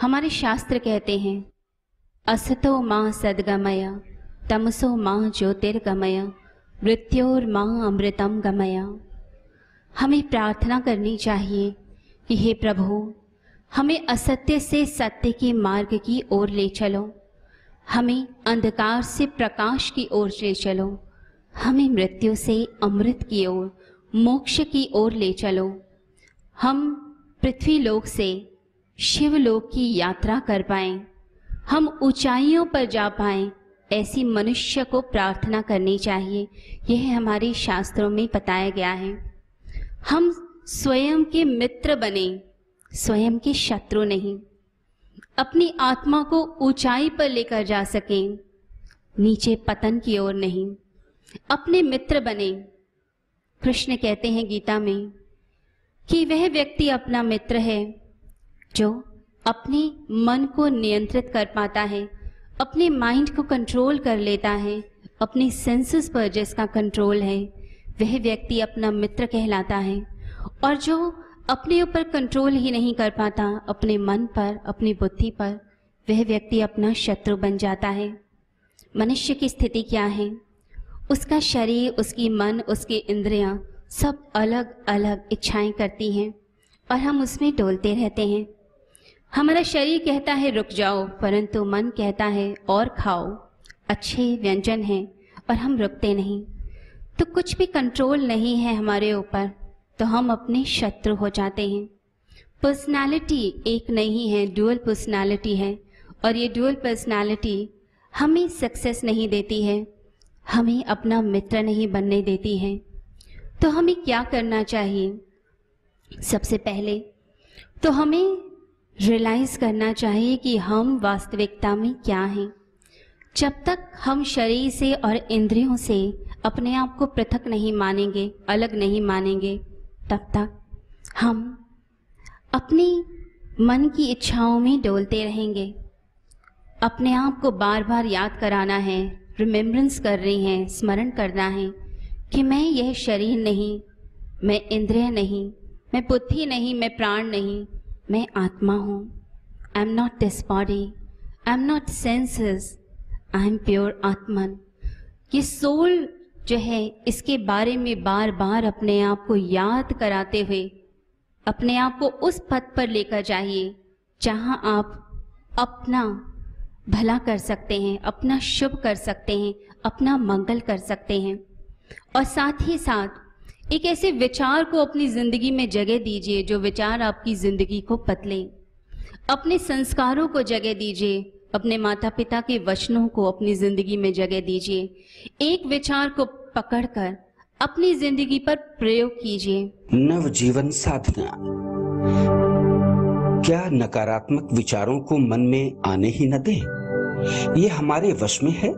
हमारे शास्त्र कहते हैं, असतो माँ सदगमय, तमसो माँ ज्योतिर्गमय, मृत्योर माँ अमृतम गमय। हमें प्रार्थना करनी चाहिए कि हे प्रभु, हमें असत्य से सत्य के मार्ग की ओर ले चलो। हमें अंधकार से प्रकाश की ओर ले चलो। हमें मृत्यु से अमृत की ओर, मोक्ष की ओर ले चलो। हम पृथ्वी लोक से शिवलोक की यात्रा कर पाए। हम ऊंचाइयों पर जा पाए। ऐसी मनुष्य को प्रार्थना करनी चाहिए। यह हमारे शास्त्रों में बताया गया है। हम स्वयं के मित्र बने, स्वयं के शत्रु नहीं। अपनी आत्मा को ऊंचाई पर लेकर जा सकें, नीचे पतन की ओर नहीं। अपने मित्र बने। कृष्ण कहते हैं गीता में कि वह व्यक्ति अपना मित्र है। जो अपने मन को नियंत्रित कर पाता है, अपने माइंड को कंट्रोल कर लेता है, अपने सेंसेस पर जिसका कंट्रोल है, वह व्यक्ति अपना मित्र कहलाता है। और जो अपने ऊपर कंट्रोल ही नहीं कर पाता, अपने मन पर, अपनी बुद्धि पर, वह व्यक्ति अपना शत्रु बन जाता है। मनुष्य की स्थिति क्या है? उसका शरीर, उसकी मन, उसकी इंद्रियाँ सब अलग अलग इच्छाएँ करती हैं और हम उसमें डोलते रहते हैं। हमारा शरीर कहता है, रुक जाओ, परंतु मन कहता है, और खाओ। अच्छे व्यंजन हैं और हम रुकते नहीं। तो कुछ भी कंट्रोल नहीं है हमारे ऊपर तो हम अपने शत्रु हो जाते हैं। पर्सनालिटी एक नहीं है डुअल पर्सनालिटी है। और ये डुअल पर्सनालिटी हमें सक्सेस नहीं देती है, हमें अपना मित्र नहीं बनने देती है। तो हमें क्या करना चाहिए? सबसे पहले तो हमें रियलाइज़ करना चाहिए कि हम वास्तविकता में क्या हैं। जब तक हम शरीर से और इंद्रियों से अपने आप को पृथक नहीं मानेंगे, अलग नहीं मानेंगे, तब तक हम अपनी मन की इच्छाओं में डोलते रहेंगे। अपने आप को बार बार याद कराना है रिमेम्बरेंस कर रही हैं, स्मरण करना है कि मैं यह शरीर नहीं, मैं इंद्रिय नहीं, मैं बुद्धि नहीं, मैं प्राण नहीं। मैं आत्मा हूँ। I am not this body I am not senses I am pure atman. ये सोल जो है, इसके बारे में बार बार अपने आप को याद कराते हुए, अपने आप को उस पथ पर लेकर जाइए, जहाँ आप अपना भला कर सकते हैं, अपना शुभ कर सकते हैं, अपना मंगल कर सकते हैं। और साथ ही साथ एक ऐसे विचार को अपनी ज़िंदगी में जगह दीजिए जो विचार आपकी ज़िंदगी को पतले अपने संस्कारों को जगह दीजिए, अपने माता पिता के वचनों को अपनी ज़िंदगी में जगह दीजिए। एक विचार को पकड़कर अपनी ज़िंदगी पर प्रयोग कीजिए। नव जीवन साधना। क्या नकारात्मक विचारों को मन में आने ही न दे? ये हमारे वश में है।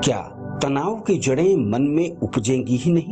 क्या तनाव की जड़ें मन में उपजेंगी ही नहीं?